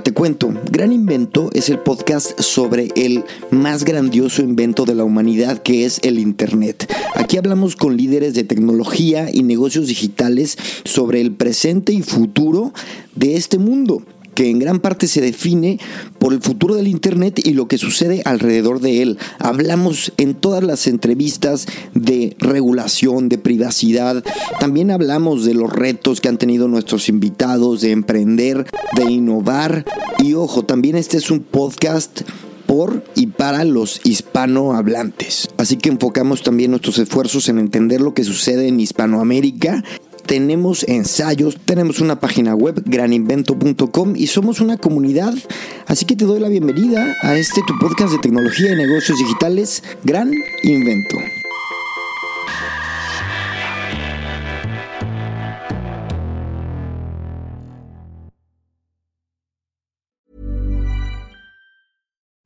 Te cuento. Gran Invento es el podcast sobre el más grandioso invento de la humanidad que es el Internet. Aquí hablamos con líderes de tecnología y negocios digitales sobre el presente y futuro de este mundo que en gran parte se define por el futuro del Internet y lo que sucede alrededor de él. Hablamos en todas las entrevistas de regulación, de privacidad. También hablamos de los retos que han tenido nuestros invitados, de emprender, de innovar. Y ojo, también este es un podcast por y para los hispanohablantes. Así que enfocamos también nuestros esfuerzos en entender lo que sucede en Hispanoamérica tenemos ensayos, tenemos una página web, graninvento.com y somos una comunidad. Así que te doy la bienvenida a este tu podcast de tecnología y negocios digitales, Gran Invento.